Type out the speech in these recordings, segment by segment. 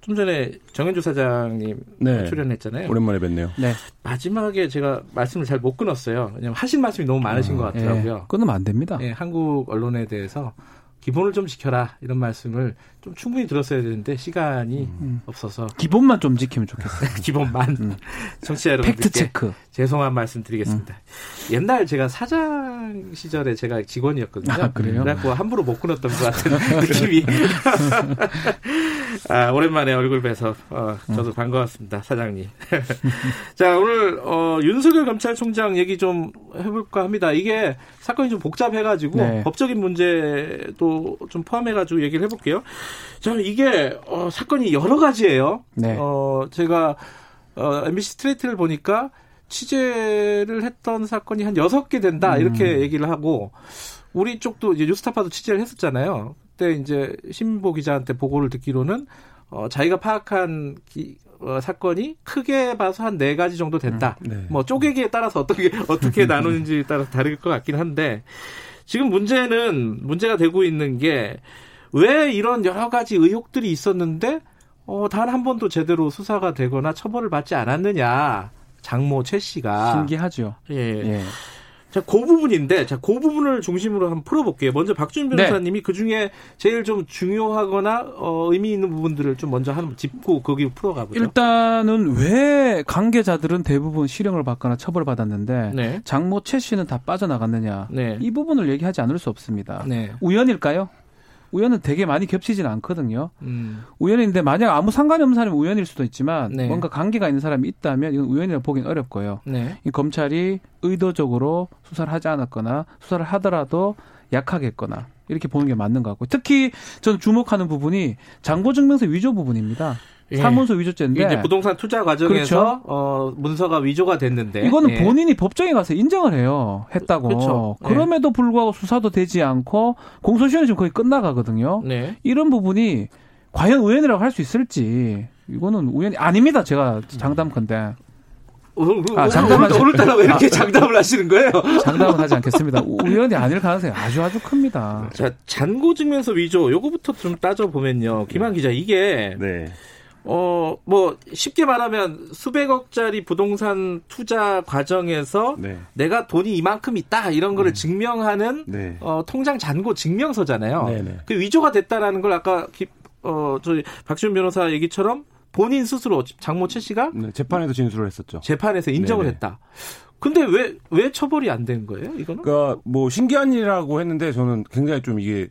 좀 전에 정현주 사장님 네. 출연했잖아요. 오랜만에 뵙네요. 네. 마지막에 제가 말씀을 잘 못 끊었어요. 왜냐면 하신 말씀이 너무 많으신 것 같더라고요. 예, 끊으면 안 됩니다. 예, 한국 언론에 대해서 기본을 좀 지켜라 이런 말씀을 좀 충분히 들었어야 되는데 시간이 음. 없어서 기본만 좀 지키면 좋겠어요. 기본만 음. 청취자 여러분들께 팩트 체크. 죄송한 말씀 드리겠습니다. 음. 옛날 제가 사장 시절에 제가 직원이었거든요. 아, 그래요? 그래갖고 함부로 못 끊었던 것 같은 느낌이. 아, 오랜만에 얼굴 뵈서 어, 저도 반가웠습니다, 사장님. 자, 오늘 어, 윤석열 검찰총장 얘기 좀 해볼까 합니다. 이게 사건이 좀 복잡해가지고 네. 법적인 문제도 좀 포함해가지고 얘기를 해볼게요. 자, 이게 어, 사건이 여러 가지예요. 네. 어, 제가 어, MBC 스트레이트를 보니까 취재를 했던 사건이 한 여섯 개 된다 이렇게 얘기를 하고 우리 쪽도 이제 뉴스타파도 취재를 했었잖아요. 그때 이제 신보 기자한테 보고를 듣기로는 어, 자기가 파악한 기, 어, 사건이 크게 봐서 한 네 가지 정도 된다. 네. 뭐 쪼개기에 따라서 어떻게 어떻게 나누는지 따라서 다를 것 같긴 한데 지금 문제는 문제가 되고 있는 게 왜 이런 여러 가지 의혹들이 있었는데 어, 단 한 번도 제대로 수사가 되거나 처벌을 받지 않았느냐. 장모 최 씨가 신기하죠. 예. 예. 자, 그 부분인데, 자, 그 부분을 중심으로 한번 풀어볼게요. 먼저 박준 네. 변호사님이 그 중에 제일 좀 중요하거나, 어, 의미 있는 부분들을 좀 먼저 한 짚고 거기 풀어가보죠. 일단은 왜 관계자들은 대부분 실형을 받거나 처벌받았는데 네. 장모 최 씨는 다 빠져나갔느냐. 네. 이 부분을 얘기하지 않을 수 없습니다. 네. 우연일까요? 우연은 되게 많이 겹치진 않거든요. 음, 우연인데 만약 아무 상관이 없는 사람이 우연일 수도 있지만 네. 뭔가 관계가 있는 사람이 있다면 이건 우연이라 보기는 어렵고요. 네. 이 검찰이 의도적으로 수사를 하지 않았거나 수사를 하더라도 약하게 했거나 이렇게 보는 게 맞는 것 같고 특히 저는 주목하는 부분이 장고증명서 위조 부분입니다. 예. 사문서 위조죄인데 이제 부동산 투자 과정에서, 어, 문서가 위조가 됐는데. 그렇죠. 이거는 예. 본인이 법정에 가서 인정을 해요. 했다고. 그렇죠. 예. 그럼에도 불구하고 수사도 되지 않고 공소시효는 지금 거의 끝나가거든요. 네. 이런 부분이 과연 우연이라고 할 수 있을지 이거는 우연이 아닙니다. 제가 장담컨대 오늘, 아, 오늘, 장담하지. 오늘, 오늘따라 왜 이렇게 장담을 하시는 거예요? 장담은 하지 않겠습니다. 우- 우연이 아닐 가능성이 아주 아주 큽니다. 자, 잔고 증명서 위조, 요거부터 좀 따져 보면요. 김한 기자, 이게, 네. 어, 뭐, 쉽게 말하면 수백억짜리 부동산 투자 과정에서 네. 내가 돈이 이만큼 있다, 이런 거를 증명하는, 네. 어, 통장 잔고 증명서잖아요. 네네. 그 위조가 됐다라는 걸 아까, 기- 어, 저희 박지훈 변호사 얘기처럼 본인 스스로 장모 최 씨가 네, 재판에서 진술을 했었죠. 재판에서 인정을 네네. 했다. 근데 왜, 왜 처벌이 안 된 거예요, 이거는? 그러니까 뭐 신기한 일이라고 했는데 저는 굉장히 좀 이게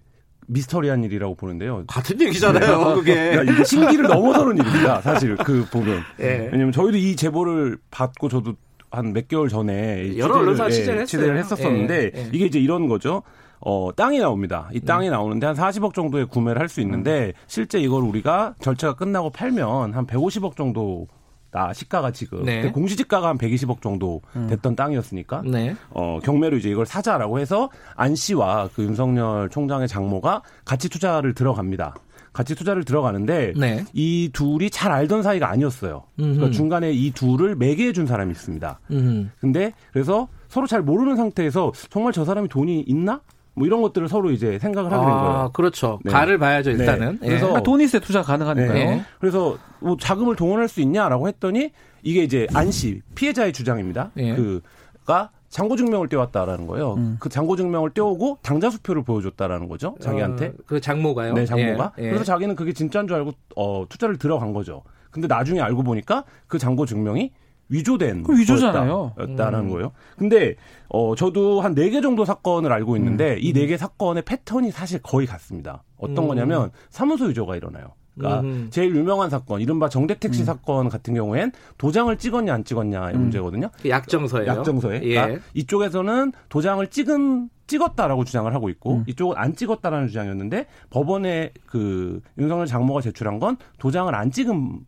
미스터리한 일이라고 보는데요. 같은 얘기잖아요, 그게. 그러니까 신기를 넘어서는 일입니다. 사실 그 보면. 예. 왜냐면 저희도 이 제보를 받고 저도 한 몇 개월 전에 여러 언론사 예, 취재를 했었었는데 예, 예. 이게 이제 이런 거죠. 어, 땅이 나옵니다. 이 땅이 나오는데 한 40억 정도에 구매를 할 수 있는데 실제 이걸 우리가 절차가 끝나고 팔면 한 150억 정도 나 시가가 지금 네. 공시지가가 한 120억 정도 됐던 땅이었으니까 네. 어, 경매로 이제 이걸 사자라고 해서 안 씨와 그 윤석열 총장의 장모가 같이 투자를 들어갑니다. 같이 투자를 들어가는데 네. 이 둘이 잘 알던 사이가 아니었어요. 음흠. 그러니까 중간에 이 둘을 매개해 준 사람이 있습니다. 음. 근데 그래서 서로 잘 모르는 상태에서 정말 저 사람이 돈이 있나? 뭐 이런 것들을 서로 이제 생각을 하게 된 아, 거예요. 그렇죠. 네. 가를 봐야죠, 일단은. 네. 그래서 아, 돈 있어야 투자 가능하니까요. 네. 그래서 뭐 자금을 동원할 수 있냐라고 했더니 이게 이제 안 씨 피해자의 주장입니다. 예. 그가 잔고 증명을 떼왔다라는 거예요. 음. 그 잔고 증명을 떼오고 당좌 수표를 보여줬다라는 거죠. 자기한테. 어, 그 장모가요? 네, 장모가. 예, 예. 그래서 자기는 그게 진짜인 줄 알고 어, 투자를 들어간 거죠. 근데 나중에 알고 보니까 그 잔고 증명이 위조된 위조잖아요. 였다는 음. 거예요. 근데 어 저도 한 네 개 정도 사건을 알고 있는데 음. 이네 개 사건의 패턴이 사실 거의 같습니다. 어떤 음. 거냐면 사무소 위조가 일어나요. 그러니까 음. 제일 유명한 사건, 이른바 정대택 씨 사건 같은 경우엔 도장을 찍었냐 안 찍었냐의 음. 문제거든요. 그 약정서예요. 약정서에. 예. 그러니까 이쪽에서는 도장을 찍은 찍었다라고 주장을 하고 있고 음. 이쪽은 안 찍었다라는 주장이었는데 법원에 그 윤석열 장모가 제출한 건 도장을 안 찍은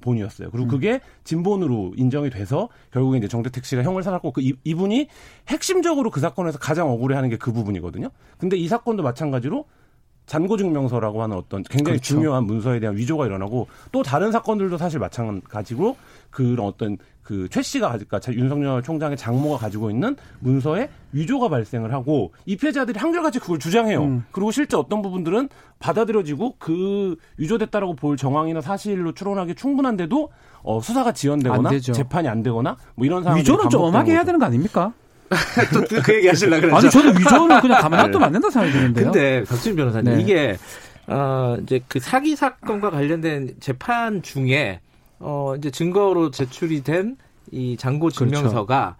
본이었어요. 그리고 그게 진본으로 인정이 돼서 결국에 이제 정대택 씨가 형을 살았고 그 이, 이분이 핵심적으로 그 사건에서 가장 억울해하는 게 그 부분이거든요. 근데 이 사건도 마찬가지로 잔고증명서라고 하는 어떤 굉장히 그렇죠. 중요한 문서에 대한 위조가 일어나고 또 다른 사건들도 사실 마찬가지로 그런 어떤 그 최 씨가 그러니까 윤석열 총장의 장모가 가지고 있는 문서에 위조가 발생을 하고 이 피해자들이 한결같이 그걸 주장해요. 음. 그리고 실제 어떤 부분들은 받아들여지고 그 위조됐다라고 볼 정황이나 사실로 추론하기 충분한데도 어, 수사가 지연되거나 안. 재판이 안 되거나 뭐 이런 상황이 위조는 좀 엄하게 해야 되는 거 아닙니까? 또 그 얘기 하시려고 그랬죠. 아니 저는 위조는 그냥 가만 놔두면 안 된다 생각이 드는데요. 근데 박진 변호사님 네. 이게 어 이제 그 사기 사건과 관련된 재판 중에 어 이제 증거로 제출이 된 이 장고 증명서가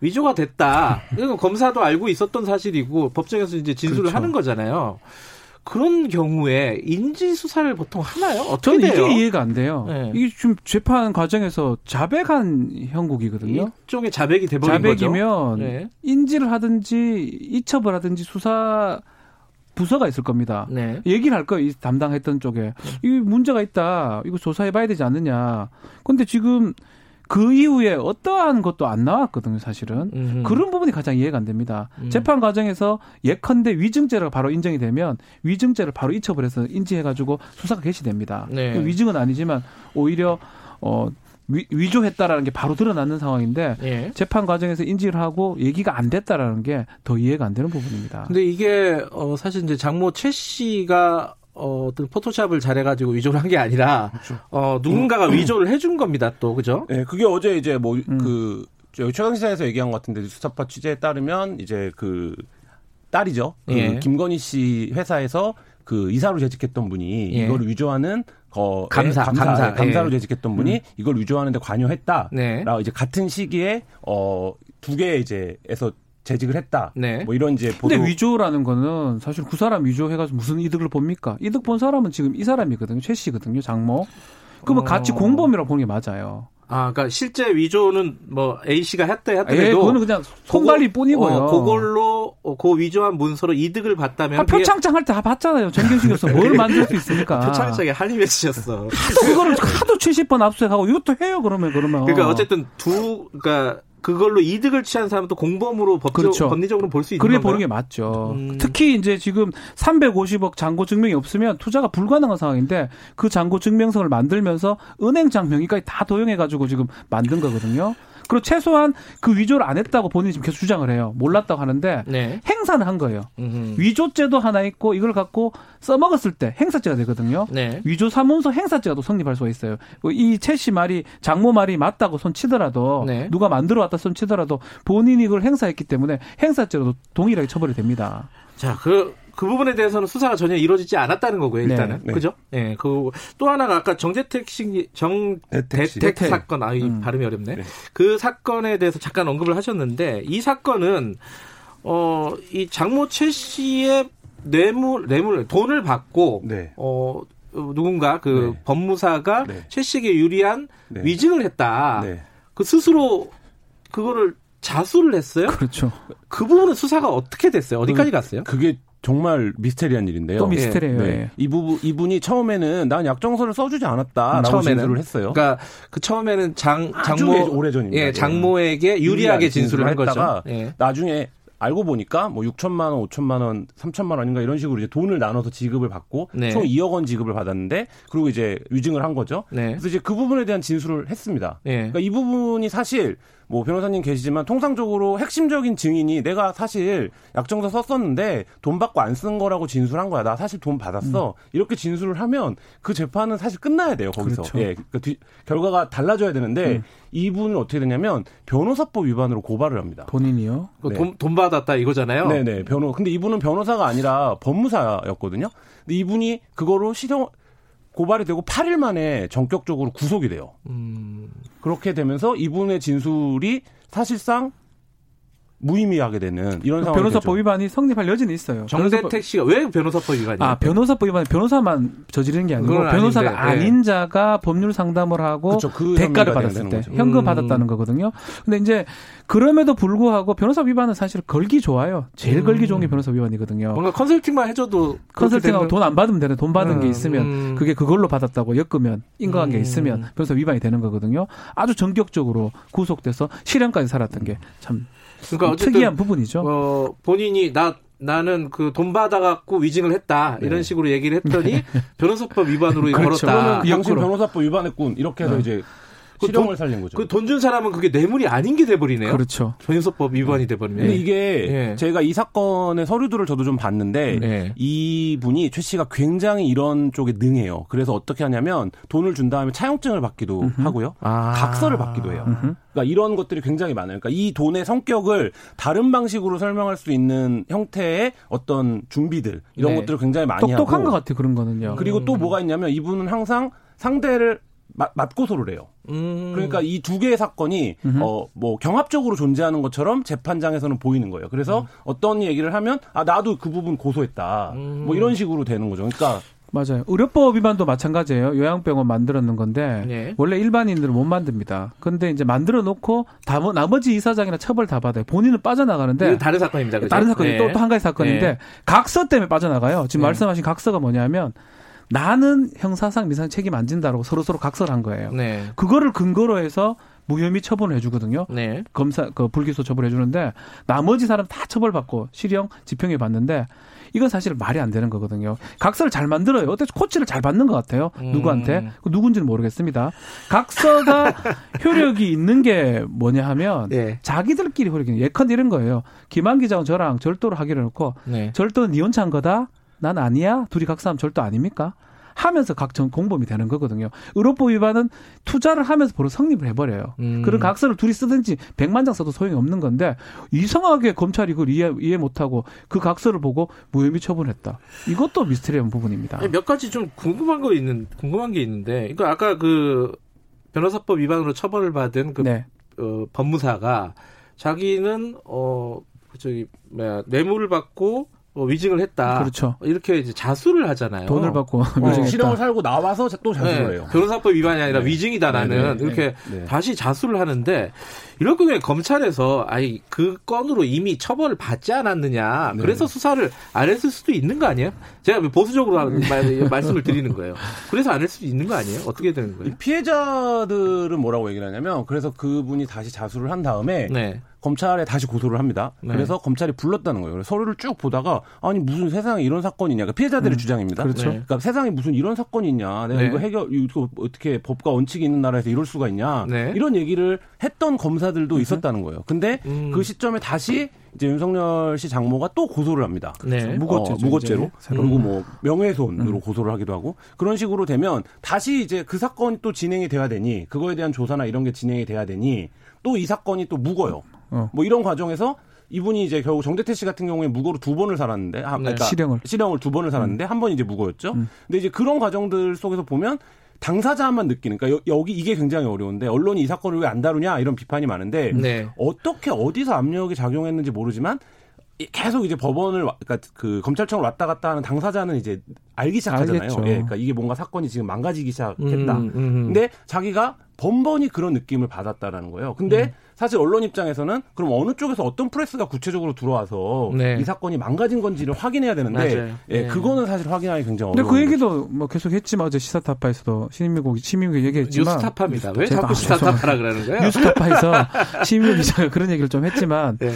위조가 됐다. 이건 검사도 알고 있었던 사실이고 법정에서 이제 진술을 그렇죠. 하는 거잖아요. 그런 경우에 인지 수사를 보통 하나요? 어떻게 저는 돼요? 이게 이해가 안 돼요. 네. 이게 지금 재판 과정에서 자백한 형국이거든요. 일종의 자백이 돼버린. 자백이면 네. 인지를 하든지 이첩을 하든지 수사 부서가 있을 겁니다. 네. 얘기를 할 거예요. 이 담당했던 쪽에. 이 문제가 있다. 이거 조사해봐야 되지 않느냐. 근데 지금 그 이후에 어떠한 것도 안 나왔거든요, 사실은. 음흠. 그런 부분이 가장 이해가 안 됩니다. 음. 재판 과정에서 예컨대 위증죄가 바로 인정이 되면 위증죄를 바로 해서 인지해가지고 수사가 개시됩니다. 네. 위증은 아니지만 오히려 어 위, 위조했다라는 게 바로 드러나는 상황인데 예. 재판 과정에서 인지를 하고 얘기가 안 됐다라는 게 더 이해가 안 되는 부분입니다. 근데 이게 어 사실 이제 장모 최 씨가 어, 어떤 포토샵을 잘해가지고 위조를 한 게 아니라 어 누군가가 위조를 해준 겁니다 또 그죠? 네, 그게 어제 이제 뭐 음. 그 저희 최강 시사에서 얘기한 것 같은데 수사파 취재에 따르면 이제 그 딸이죠. 그 예. 김건희 씨 회사에서 그 이사로 재직했던 분이 예. 이거를 위조하는 거 감사, 감사, 감사. 감사로 예. 재직했던 분이 이걸 위조하는데 관여했다. 네. 라고 이제 같은 시기에 어두 개 이제에서 재직을 했다. 네. 뭐 이런 이제 보도 근데 위조라는 거는 사실 그 사람 위조해가지고 무슨 이득을 봅니까? 이득 본 사람은 지금 이 사람이거든요. 최 씨거든요. 장모. 그러면 어. 같이 공범이라고 보는 게 맞아요. 아, 그러니까 실제 위조는 뭐 A 씨가 했다 예, 했더라도 그거는 그냥 손발리 뿐이고요. 어, 그걸로 어, 그 위조한 문서로 이득을 봤다면 아, 표창장 할 때 다 봤잖아요. 정경식에서 뭘 만들 수 있습니까? 표창장에 맺히셨어. 하도 그거를 하도 70번 압수해가고 이것도 해요. 그러면 그러면. 그러니까 어쨌든 두 그러니까 그걸로 이득을 취한 사람은 또 공범으로 법적 그렇죠. 법리적으로 볼 수 있는 그렇게 건가요? 보는 게 맞죠. 음. 특히 이제 지금 350억 잔고 증명이 없으면 투자가 불가능한 상황인데 그 잔고 증명서를 만들면서 은행 장명의까지 다 도용해 가지고 지금 만든 거거든요. 그리고 최소한 그 위조를 안 했다고 본인이 지금 계속 주장을 해요. 몰랐다고 하는데 네. 행사는 한 거예요. 음흠. 위조죄도 하나 있고 이걸 갖고 써먹었을 때 행사죄가 되거든요. 네. 위조 사문서 행사죄가 또 성립할 수가 있어요. 이 최 씨 말이 장모 말이 맞다고 손치더라도 네. 누가 만들어 왔다 손치더라도 본인이 그걸 행사했기 때문에 행사죄로도 동일하게 처벌이 됩니다. 자, 그, 그 부분에 대해서는 수사가 전혀 이루어지지 않았다는 거고요, 일단은. 네. 그죠? 예, 그, 또 하나가 아까 정재택 씨, 정대택 대택. 사건, 아, 이 음. 발음이 어렵네. 네. 그 사건에 대해서 잠깐 언급을 하셨는데, 이 사건은, 어, 이 장모 최 씨의 뇌물, 뇌물, 돈을 받고, 네. 어, 누군가 그 네. 법무사가 네. 최 씨에게 유리한 네. 위증을 했다. 네. 그 스스로 그거를 자수를 했어요? 그렇죠. 그 부분은 수사가 어떻게 됐어요? 어디까지 갔어요? 그게 정말 미스테리한 일인데요. 또 미스테리예요. 네. 예. 이 부분 이분이 처음에는 난 약정서를 써주지 않았다라고 음, 처음에는. 진술을 했어요. 그러니까 그 처음에는 장 장모 오래전입니다. 예, 예. 장모에게 유리하게 진술을 한 거죠. 했다가 예. 나중에 알고 보니까 뭐 6천만 원, 5천만 원, 3천만 원인가 이런 식으로 이제 돈을 나눠서 지급을 받고 네. 총 2억 원 지급을 받았는데 그리고 이제 위증을 한 거죠. 네. 그래서 이제 그 부분에 대한 진술을 했습니다. 예. 그러니까 이 부분이 사실 뭐 변호사님 계시지만 통상적으로 핵심적인 증인이 내가 사실 약정서 썼었는데 돈 받고 안 쓴 거라고 진술한 거야. 나 사실 돈 받았어. 이렇게 진술을 하면 그 재판은 사실 끝나야 돼요. 거기서. 그렇죠. 예. 그 뒤- 결과가 달라져야 되는데 이분은 어떻게 되냐면 변호사법 위반으로 고발을 합니다. 본인이요. 그 네. 돈, 돈 받았다 이거잖아요. 네네 변호. 근데 이분은 변호사가 아니라 법무사였거든요. 근데 이분이 그거로 실형 고발이 되고 8일 만에 전격적으로 구속이 돼요. 음, 그렇게 되면서 이분의 진술이 사실상 무의미하게 되는 이런 상황이 변호사법 되죠. 위반이 성립할 여지는 있어요. 변호사법- 정대택 씨가 왜 변호사법 위반이에요? 아 변호사법 위반 변호사만 저지르는 게 아니고 변호사가 아닌데, 예. 아닌 자가 법률 상담을 하고 그쵸, 그 대가를 받았을 때 거죠. 현금 음. 받았다는 거거든요. 근데 이제 그럼에도 불구하고 변호사 위반은 사실 걸기 좋아요. 제일 음. 걸기 좋은 게 변호사 위반이거든요. 뭔가 컨설팅만 해줘도 컨설팅하고 돈 안 받으면 되는 돈 받은 게 음, 있으면 음. 그게 그걸로 받았다고 엮으면 인과관계 음. 있으면 변호사 위반이 되는 거거든요. 아주 전격적으로 구속돼서 실형까지 살았던 게 참 그러니까 어쨌든 특이한 부분이죠. 어, 본인이 나 나는 그 돈 받아갖고 위증을 했다 이런 네. 식으로 얘기를 했더니 변호사법 위반으로 그렇죠. 걸었다. 당신 역으로. 변호사법 위반했군 이렇게 해서 네. 이제 그 실형을 돈- 살린 거죠. 그 돈 준 사람은 그게 뇌물이 아닌 게 돼버리네요. 그렇죠. 변호사법 위반이 돼버리면. 근데 이게 예. 제가 이 사건의 서류들을 저도 좀 봤는데 네. 이분이 최 씨가 굉장히 이런 쪽에 능해요. 그래서 어떻게 하냐면 돈을 준 다음에 차용증을 받기도 하고요. 아. 각서를 받기도 해요. 음흠. 그러니까 이런 것들이 굉장히 많아요. 그러니까 이 돈의 성격을 다른 방식으로 설명할 수 있는 형태의 어떤 준비들 이런 네. 것들을 굉장히 많이 똑똑한 하고 것 같아 그런 거는요. 그리고 또 뭐가 있냐면 이분은 항상 상대를 맞, 맞고소를 해요. 음. 그러니까 이 두 개의 사건이 어뭐 경합적으로 존재하는 것처럼 재판장에서는 보이는 거예요. 그래서 어떤 얘기를 하면 아 나도 그 부분 고소했다. 음. 뭐 이런 식으로 되는 거죠. 그러니까 맞아요. 의료법 위반도 마찬가지예요. 요양병원 만들었는 건데 네. 원래 일반인들은 못 만듭니다. 근데 이제 만들어 놓고 다, 나머지 이사장이나 처벌 다 받아요. 본인은 빠져나가는데 다른 사건입니다. 그죠? 다른 사건이 네. 또한 가지 사건인데 네. 각서 때문에 빠져나가요. 지금 네. 말씀하신 각서가 뭐냐면 나는 형사상 미상 책임 안 진다라고 서로 서로 각서를 한 거예요. 네. 그거를 근거로 해서 무혐의 처분을 해주거든요. 네. 검사 그 불기소 처벌해 주는데 나머지 사람 다 처벌받고 실형 집행유예 받는데 이건 사실 말이 안 되는 거거든요. 각서를 잘 만들어요. 어때 코치를 잘 받는 것 같아요. 음. 누구한테 그 누군지는 모르겠습니다. 각서가 효력이 있는 게 뭐냐 하면 네. 자기들끼리 효력이 예컨 이런 거예요. 김한 기자와 저랑 절도를 하기로 해놓고 네. 절도는 네 혼자 한 거다. 난 아니야. 둘이 각서하면 절도 아닙니까? 하면서 각종 공범이 되는 거거든요. 의료법 위반은 투자를 하면서 바로 성립을 해버려요. 음. 그런 각서를 둘이 쓰든지 백만 장 써도 소용이 없는 건데 이상하게 검찰이 그걸 이해, 이해 못하고 그 각서를 보고 무혐의 처분했다. 이것도 미스테리한 부분입니다. 몇 가지 좀 궁금한 거 있는 궁금한 게 있는데, 그러니까 아까 그 변호사법 위반으로 처벌을 받은 그 네. 어, 법무사가 자기는 어 저기 뭐야 뇌물을 받고 어, 위증을 했다. 그렇죠. 이렇게 이제 자수를 하잖아요. 돈을 받고 어, 위증했다. 실형을 살고 나와서 또 자수를 네, 해요. 변호사법 위반이 아니라 네. 위증이다 나는 네, 네, 이렇게 네. 다시 자수를 하는데 이럴 경우에 검찰에서 아니 그 건으로 이미 처벌을 받지 않았느냐 네. 그래서 수사를 안 했을 수도 있는 거 아니에요? 제가 보수적으로 말, 말씀을 드리는 거예요. 그래서 안할 수도 있는 거 아니에요? 어떻게 되는 이 거예요? 피해자들은 뭐라고 얘기를 하냐면 그래서 그분이 다시 자수를 한 다음에 네. 검찰에 다시 고소를 합니다. 네. 그래서 검찰이 불렀다는 거예요. 서류를 쭉 보다가 아니 무슨 세상에 이런 사건이 있냐. 그러니까 피해자들의 주장입니다. 그렇죠. 네. 그러니까 세상에 무슨 이런 사건이 있냐. 내가 네. 이거 해결 이거 어떻게 법과 원칙이 있는 나라에서 이럴 수가 있냐. 네. 이런 얘기를 했던 검사들도 있었다는 거예요. 근데 음. 그 시점에 다시 이제 윤석열 씨 장모가 또 고소를 합니다. 네. 무고죄죠, 어, 무고죄로. 그리고 뭐 명예훼손으로 고소를 하기도 하고 그런 식으로 되면 다시 이제 그 사건이 또 진행이 돼야 되니 그거에 대한 조사나 이런 게 진행이 돼야 되니 또 이 사건이 또 묵어요. 어. 뭐 이런 과정에서 이분이 이제 결국 정대태 씨 같은 경우에 무고로 두 번을 살았는데 아, 네. 그러니까 실형을. 실형을 두 번을 살았는데 한번 이제 무고였죠. 음. 근데 이제 그런 과정들 속에서 보면 당사자만 느끼는 그러니까 여, 기 이게 굉장히 어려운데 언론이 이 사건을 왜 안 다루냐 이런 비판이 많은데 네. 어떻게 어디서 압력이 작용했는지 모르지만 이- 계속 이제 법원을 와- 그러니까 그 검찰청을 왔다 갔다 하는 당사자는 이제 알기 시작하잖아요. 알겠죠. 예, 그러니까 이게 뭔가 사건이 지금 망가지기 시작했다. 음, 음. 근데 자기가 번번이 그런 느낌을 받았다라는 거예요. 근데 음. 사실 언론 입장에서는 그럼 어느 쪽에서 어떤 프레스가 구체적으로 들어와서 네. 이 사건이 망가진 건지를 확인해야 되는데 맞아요. 예, 네. 그거는 사실 확인하기 굉장히 근데 어려운 그 거죠. 얘기도 뭐 계속 했지만 어제 시사타파에서도 신민국 신민국 얘기했지만 뉴스타파입니다. 왜 자꾸 아, 시사타파라 그러는 거예요? 뉴스타파에서 신민국 기자가 그런 얘기를 좀 했지만 네.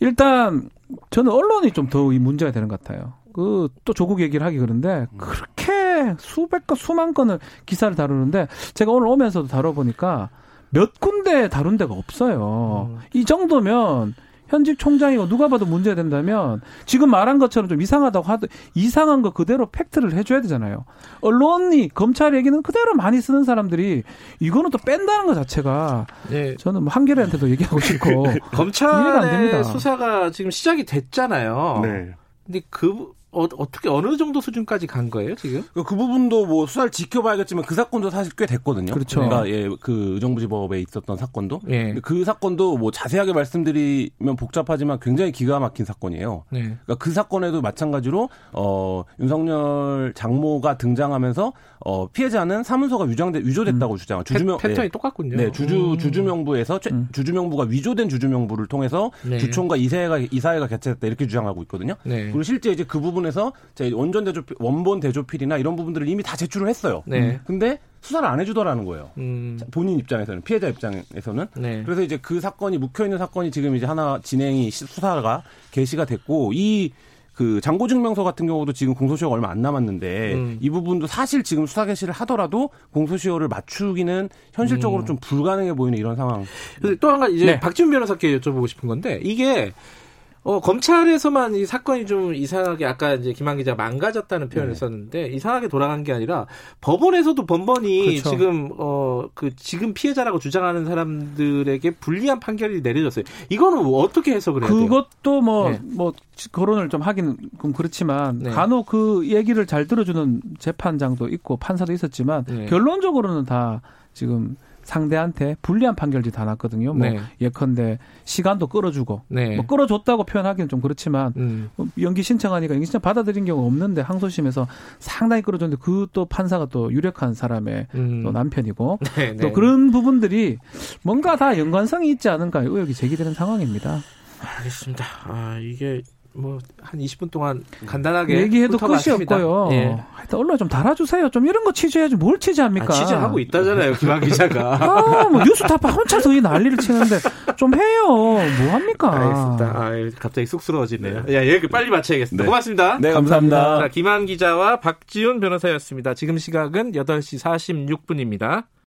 일단 저는 언론이 좀 더 이 문제가 되는 것 같아요. 그 또 조국 얘기를 하기 그런데 그렇게 수백 건 수만 건을 기사를 다루는데 제가 오늘 오면서도 다뤄보니까 몇 군데 다룬 데가 없어요. 음. 이 정도면 현직 총장이고 누가 봐도 문제가 된다면 지금 말한 것처럼 좀 이상하다고 하도 이상한 거 그대로 팩트를 해줘야 되잖아요. 언론이 검찰 얘기는 그대로 많이 쓰는 사람들이 이거는 또 뺀다는 것 자체가 네. 저는 뭐 한겨레한테도 얘기하고 싶고 이해가 안 검찰의 됩니다. 수사가 지금 시작이 됐잖아요. 네. 근데 그 어, 떻게 어느 정도 수준까지 간 거예요 지금? 그, 그 부분도 뭐 수사를 지켜봐야겠지만 그 사건도 사실 꽤 됐거든요. 그렇죠. 그러니까 예, 그 의정부지법에 있었던 사건도 예. 그 사건도 뭐 자세하게 말씀드리면 복잡하지만 굉장히 기가 막힌 사건이에요. 네. 그러니까 그 사건에도 마찬가지로 어 윤석열 장모가 등장하면서 어 피해자는 사문서가 위장돼 위조됐다고 주장. 주주명 패, 턴이 예. 똑같군요. 네, 주주 음. 주주명부에서 최- 주주명부가 위조된 주주명부를 통해서 네. 주총과 이사회가 이사회가 개최했다 이렇게 주장하고 있거든요. 네. 그리고 실제 이제 그 부분 에서 제 원전 대조필, 원본 대조필이나 이런 부분들을 이미 다 제출을 했어요. 네. 근데 수사를 안 해주더라는 거예요. 음. 본인 입장에서는 피해자 입장에서는 네. 그래서 이제 그 사건이 묵혀 있는 사건이 지금 이제 하나 진행이 시- 수사가 개시가 됐고 이 그 장고증명서 같은 경우도 지금 공소시효가 얼마 안 남았는데 음. 이 부분도 사실 지금 수사 개시를 하더라도 공소시효를 맞추기는 현실적으로 좀 불가능해 보이는 이런 상황. 또 한 가지 이제 네. 박지훈 변호사께 여쭤보고 싶은 건데 이게 어, 검찰에서만 이 사건이 좀 이상하게 아까 이제 김한 기자 망가졌다는 표현을 네. 썼는데 이상하게 돌아간 게 아니라 법원에서도 번번이 그렇죠. 지금 어 그 지금 피해자라고 주장하는 사람들에게 불리한 판결이 내려졌어요. 이거는 어떻게 해석을 해야 돼요? 그것도 뭐, 네. 뭐, 거론을 좀 하긴 좀 그렇지만, 네. 간혹 그 얘기를 잘 들어주는 재판장도 있고, 판사도 있었지만, 네. 결론적으로는 다 지금 상대한테 불리한 판결이 다 났거든요. 뭐, 네. 예컨대 시간도 끌어주고, 네. 뭐 끌어줬다고 표현하기는 좀 그렇지만, 음. 뭐 연기 신청하니까 연기 신청 받아들인 경우가 없는데 항소심에서 상당히 끌어줬는데 그 또 판사가 또 유력한 사람의 음. 또 남편이고 네, 네. 또 그런 부분들이 뭔가 다 연관성이 있지 않은가 의혹이 제기되는 상황입니다. 알겠습니다. 아 이게 뭐 한 20분 동안 간단하게 얘기해도 끝이. 없고요. 예. 하여튼 언론 좀 달아주세요. 좀 이런 거 취재해야지 뭘 취재합니까? 아, 취재하고 있다잖아요, 김한 기자가. 아, 뭐 뉴스타파 혼자서 이 난리를 치는데 좀 해요. 뭐 합니까? 알겠습니다. 아, 갑자기 쑥스러워지네요. 야, 얘기 빨리 마쳐야겠습니다. 네. 고맙습니다. 네, 감사합니다. 자, 김한 기자와 박지훈 변호사였습니다. 지금 시각은 8시 46분입니다.